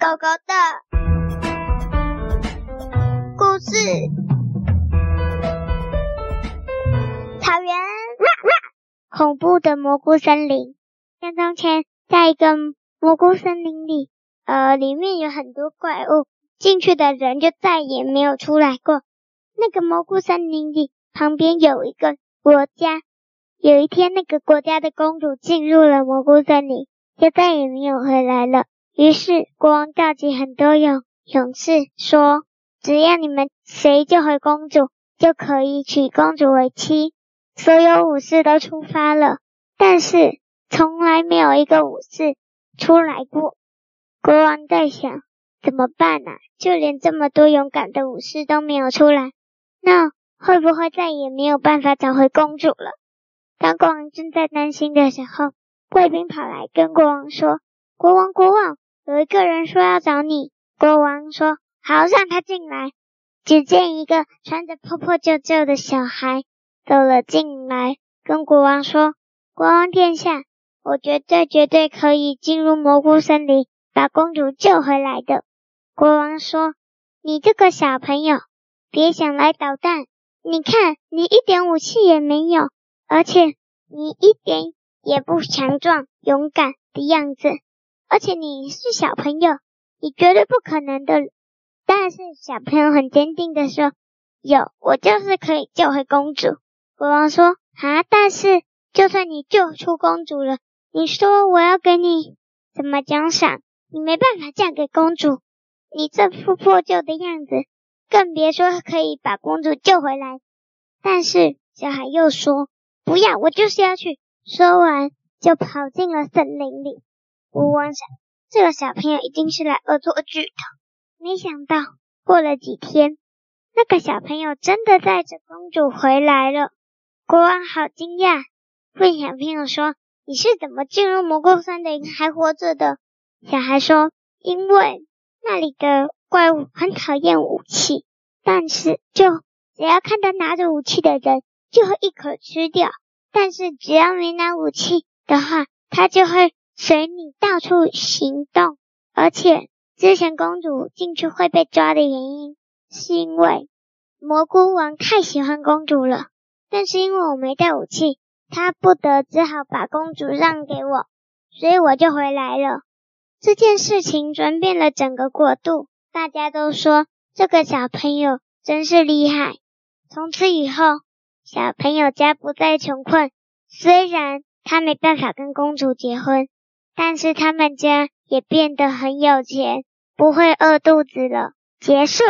狗狗的故事。草原，恐怖的蘑菇森林。像从前，在一个蘑菇森林里，呃，里面有很多怪物，进去的人就再也没有出来过。那个蘑菇森林里旁边有一个国家。有一天，那个国家的公主进入了蘑菇森林，就再也没有回来了。于是，国王召集很多勇勇士，说：“只要你们谁救回公主，就可以娶公主为妻。”所有武士都出发了，但是从来没有一个武士出来过。国王在想：怎么办呢？就连这么多勇敢的武士都没有出来，那会不会再也没有办法找回公主了？当国王正在担心的时候，卫兵跑来跟国王说：“国王，国王，有一个人说要找你。”国王说：“好，让他进来。”只见一个穿着破破旧旧的小孩走了进来，跟国王说：“国王殿下，我绝对绝对可以进入蘑菇森林，把公主救回来的。”国王说：“你这个小朋友，别想来捣蛋！你看，你一点武器也没有。”而且你一点也不强壮、勇敢的样子，而且你是小朋友，你绝对不可能的。但是小朋友很坚定的说：“有，我就是可以救回公主。”国王说：“啊，但是就算你救出公主了，你说我要给你什么奖赏？你没办法嫁给公主，你这副破旧的样子，更别说可以把公主救回来。”但是小孩又说。不要，我就是要去。说完，就跑进了森林里。国王想，这个小朋友一定是来恶作剧的。没想到，过了几天，那个小朋友真的带着公主回来了。国王好惊讶，问小朋友说：“你是怎么进入蘑菇森林还活着的？”小孩说：“因为那里的怪物很讨厌武器，但是就只要看到拿着武器的人。”就会一口吃掉，但是只要没拿武器的话，他就会随你到处行动。而且之前公主进去会被抓的原因，是因为蘑菇王太喜欢公主了。但是因为我没带武器，他不得只好把公主让给我，所以我就回来了。这件事情转变了整个国度，大家都说这个小朋友真是厉害。从此以后。小朋友家不再穷困，虽然他没办法跟公主结婚，但是他们家也变得很有钱，不会饿肚子了。结束。